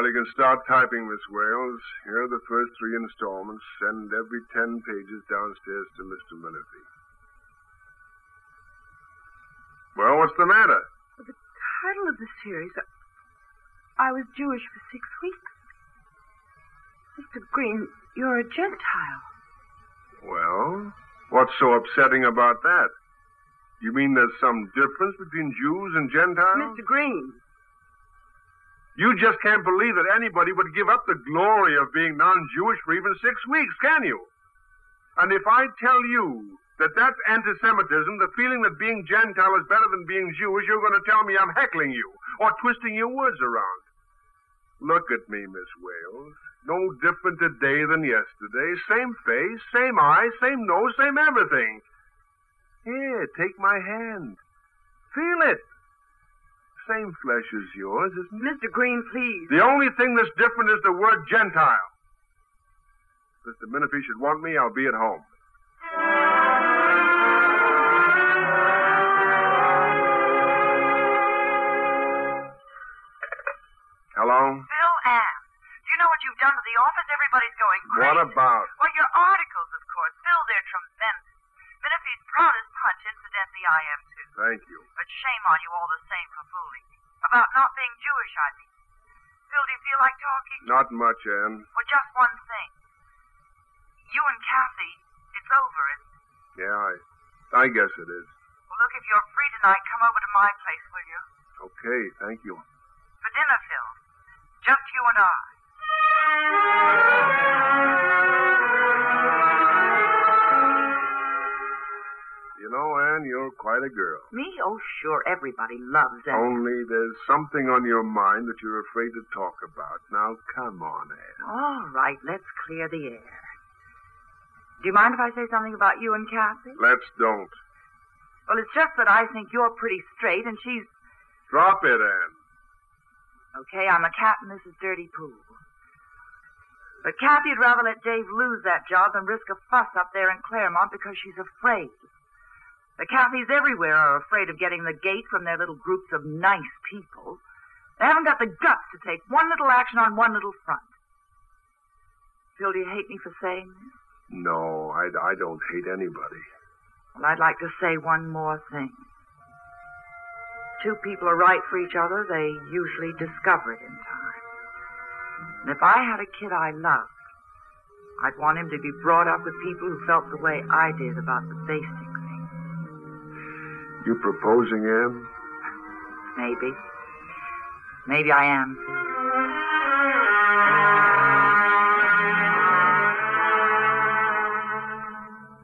Well, you can start typing, Miss Wales. Here are the first three installments. Send every ten pages downstairs to Mr. Minify. Well, what's the matter? The title of the series, uh, I was Jewish for six weeks. Mr. Green, you're a Gentile. Well, what's so upsetting about that? You mean there's some difference between Jews and Gentiles? Mr. Green, You just can't believe that anybody would give up the glory of being non-Jewish for even six weeks, can you? And if I tell you that that's anti-Semitism, the feeling that being Gentile is better than being Jewish, you're going to tell me I'm heckling you or twisting your words around. Look at me, Miss Wales. No different today than yesterday. Same face, same eyes, same nose, same everything. Here, take my hand. Feel it. Same flesh as yours, isn't it? Mr. Green, please. The only thing that's different is the word Gentile. If Mr. Minify should want me, I'll be at home. Hello? Bill asked, do you know what you've done to the office? Everybody's going crazy. What about? Well, your articles, of course. Phil, they're tremendous. Minify's proudest punch, incidentally, I am too. Thank you. But shame on you all the same for fooling me. About not being Jewish, I mean. Phil, do you feel like talking? Not much, Ann. Well, just one thing. You and Kathy, it's over, isn't it? Yeah, I, I guess it is. Well, look, if you're free tonight, come over to my place, will you? Okay, thank you. For dinner, Phil. Just you sky. You know, Anne, you're quite a girl. Me? Oh, sure. Everybody loves Anne. Only there's something on your mind that you're afraid to talk about. Now, come on, Anne. All right, let's clear the air. Do you mind if I say something about you and Kathy? Let's don't. Well, it's just that I think you're pretty straight and she's. Drop it, Anne. Okay, I'm a cat in Mrs. Dirty Pool. But Kathy'd rather let Dave lose that job than risk a fuss up there in Claremont because she's afraid. The Cathys everywhere are afraid of getting the gate from their little groups of nice people. They haven't got the guts to take one little action on one little front. Phil, do you hate me for saying this? No, I, I don't hate anybody. Well, I'd like to say one more thing. Two people are right for each other, they usually discover it in time. And if I had a kid I loved, I'd want him to be brought up with people who felt the way I did about the basic things. You proposing, Anne? Maybe. Maybe I am.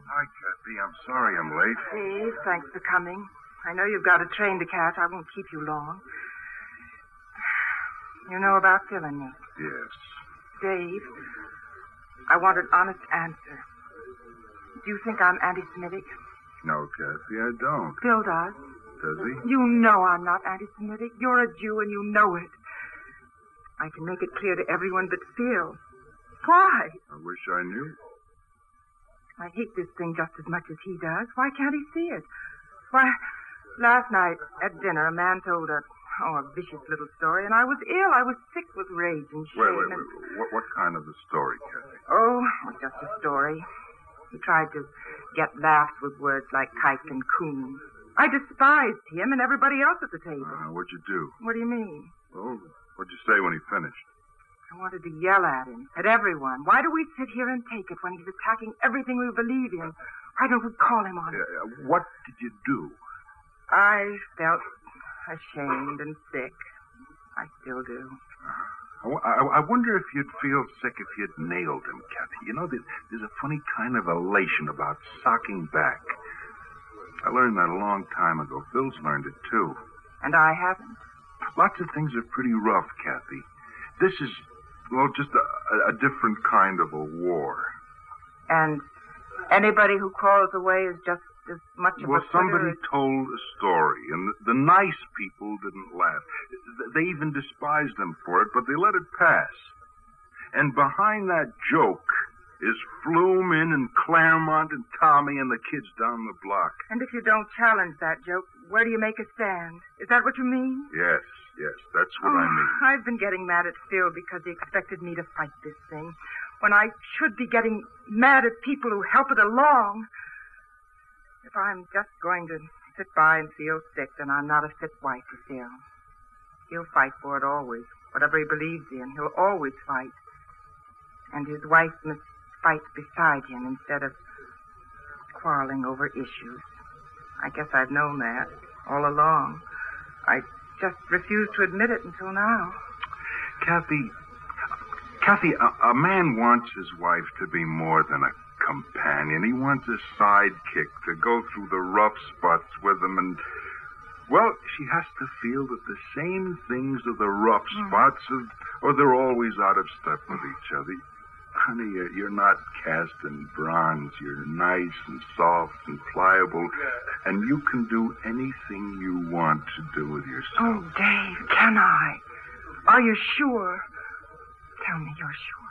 Hi, Kathy. I'm sorry I'm late. Dave, thanks for coming. I know you've got a train to catch. I won't keep you long. You know about Phil and me. Yes. Dave, I want an honest answer. Do you think I'm anti-Semitic? No, Kathy, I don't. Phil does. Does he? You know I'm not anti-Semitic. You're a Jew and you know it. I can make it clear to everyone but Phil. Why? I wish I knew. I hate this thing just as much as he does. Why can't he see it? Why, last night at dinner, a man told a, oh, a vicious little story, and I was ill. I was sick with rage and shame. Wait, wait, and- wait. What, what kind of a story, Kathy? Oh, just a story. He tried to get laughed with words like kike and coon. I despised him and everybody else at the table. Uh, what'd you do? What do you mean? Oh, what'd you say when he finished? I wanted to yell at him, at everyone. Why do we sit here and take it when he's attacking everything we believe in? Why don't we call him on it? Uh, what did you do? I felt ashamed and sick. I still do. I, I- I wonder if you'd feel sick if you'd nailed him, Kathy. You know, there's, there's a funny kind of elation about socking back. I learned that a long time ago. Phil's learned it, too. And I haven't. Lots of things are pretty rough, Kathy. This is, well, just a, a different kind of a war. And anybody who crawls away is just as much of Well, a somebody told a story, and the, the nice people didn't laugh. They even despised them for it, but they let it pass. And behind that joke is Flume Inn and Claremont and Tommy and the kids down the block. And if you don't challenge that joke, where do you make a stand? Is that what you mean? Yes, yes, that's what oh, I mean. I've been getting mad at Phil because he expected me to fight this thing, when I should be getting mad at people who help it along. If I'm just going to sit by and feel sick, then I'm not a fit wife for Phil. He'll fight for it always. Whatever he believes in, he'll always fight. And his wife must fight beside him instead of quarreling over issues. I guess I've known that all along. I just refused to admit it until now. Kathy, Kathy, a, a man wants his wife to be more than a companion. He wants a sidekick to go through the rough spots with him and. Well, she has to feel that the same things are the rough hmm. spots, of, or they're always out of step with hmm. each other. Honey, you're, you're not cast in bronze. You're nice and soft and pliable, and you can do anything you want to do with yourself. Oh, Dave, can I? Are you sure? Tell me you're sure.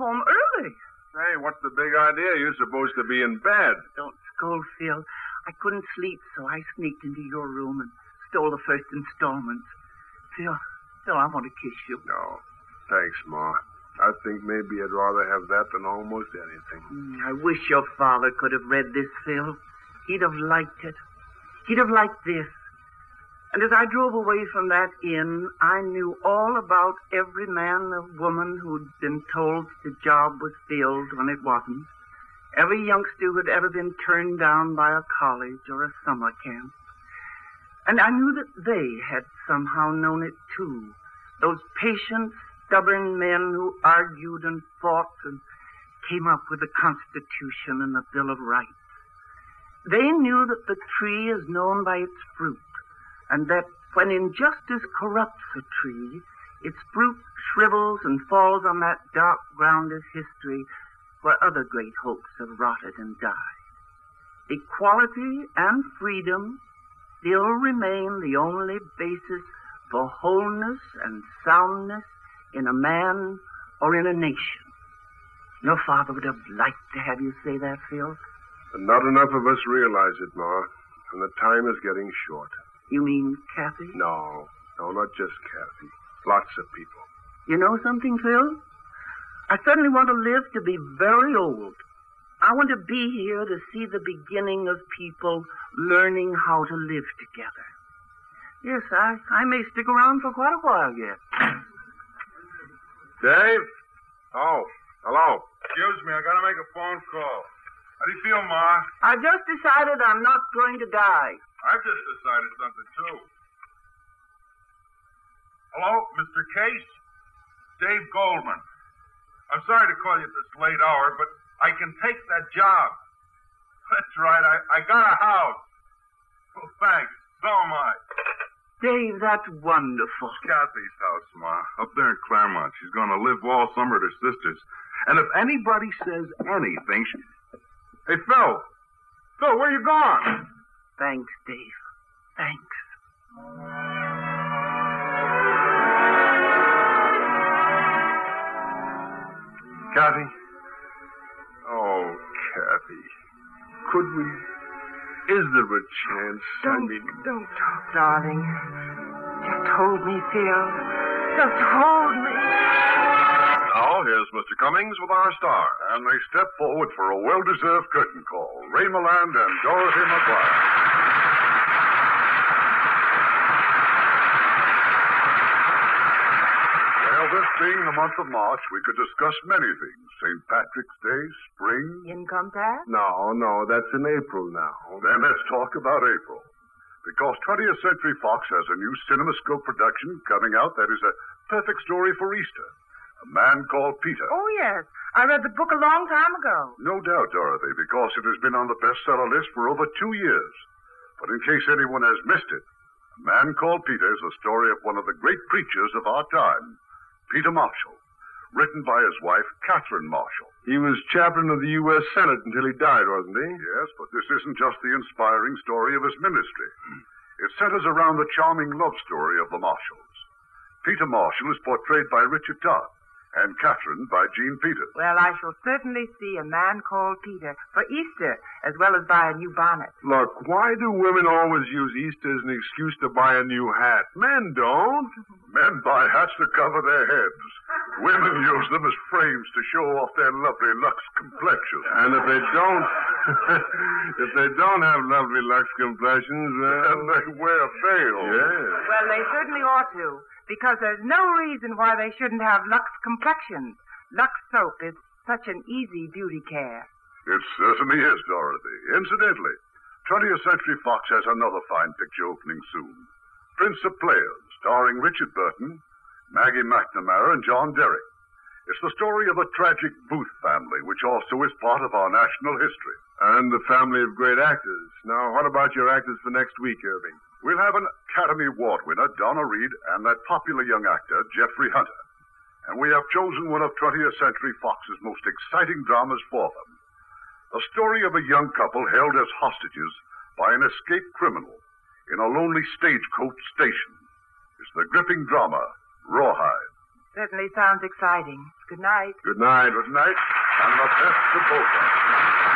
Home early. Hey, what's the big idea? You're supposed to be in bed. Don't scold, Phil. I couldn't sleep, so I sneaked into your room and stole the first installment. Phil, Phil, I want to kiss you. No. Thanks, Ma. I think maybe I'd rather have that than almost anything. Mm, I wish your father could have read this, Phil. He'd have liked it. He'd have liked this. And as I drove away from that inn, I knew all about every man or woman who'd been told the job was filled when it wasn't. Every youngster who'd ever been turned down by a college or a summer camp. And I knew that they had somehow known it too. Those patient, stubborn men who argued and fought and came up with the Constitution and the Bill of Rights. They knew that the tree is known by its fruit, and that when injustice corrupts a tree, its fruit shrivels and falls on that dark ground of history where other great hopes have rotted and died. Equality and freedom still remain the only basis for wholeness and soundness in a man or in a nation. Your father would have liked to have you say that, Phil. And not enough of us realize it, Ma. And the time is getting short. You mean Kathy? No, no, not just Kathy. Lots of people. You know something, Phil? I suddenly want to live to be very old. I want to be here to see the beginning of people learning how to live together. Yes, I, I may stick around for quite a while yet. Dave? Oh, hello. Excuse me, I gotta make a phone call. How do you feel, Ma? I just decided I'm not going to die. I've just decided something, too. Hello, Mr. Case? Dave Goldman. I'm sorry to call you at this late hour, but I can take that job. That's right, I, I got a house. Well, thanks. So am I. Dave, that's wonderful. Kathy's house, Ma, up there in Claremont. She's going to live all summer at her sister's. And if anybody says anything, she... Hey, Phil. Phil, where you gone? Thanks, Dave. Thanks. Kathy? Oh, Kathy. Could we? Is there a chance? Don't, mean, don't talk, darling. Just hold me, Phil. Just hold me. Now, here's Mr. Cummings with our star. And they step forward for a well-deserved curtain call. Ray Milland and Dorothy McGuire. Being the month of March, we could discuss many things. St. Patrick's Day, spring. Income tax? no, no, that's in April now. Then let's talk about April. Because 20th Century Fox has a new CinemaScope production coming out that is a perfect story for Easter. A Man Called Peter. Oh, yes. I read the book a long time ago. No doubt, Dorothy, because it has been on the bestseller list for over two years. But in case anyone has missed it, A Man Called Peter is the story of one of the great preachers of our time, Peter Marshall, written by his wife, Catherine Marshall. He was chaplain of the U.S. Senate until he died, wasn't he? Yes, but this isn't just the inspiring story of his ministry. It centers around the charming love story of the Marshalls. Peter Marshall is portrayed by Richard Todd, and Catherine by Jean Peters. Well, I shall certainly see a man called Peter for Easter, as well as buy a new bonnet. Look, why do women always use Easter as an excuse to buy a new hat? Men don't. Men buy hats to cover their heads. Women use them as frames to show off their lovely Lux complexion. And if they don't, if they don't have lovely Lux complexions, well, And they wear veils. yeah. Well, they certainly ought to, because there's no reason why they shouldn't have Lux complexions. Lux soap is such an easy beauty care. It certainly is, Dorothy. Incidentally, 20th Century Fox has another fine picture opening soon. Prince of Players, starring Richard Burton, Maggie McNamara, and John Derek. It's the story of a tragic Booth family, which also is part of our national history. And the family of great actors. Now, what about your actors for next week, Irving? We'll have an Academy Award winner, Donna Reed, and that popular young actor, Jeffrey Hunter. And we have chosen one of 20th Century Fox's most exciting dramas for them. The story of a young couple held as hostages by an escaped criminal in a lonely stagecoach station. It's the gripping drama, Rawhide. Certainly sounds exciting. Good night. Good night. Good night, and the best to both of us.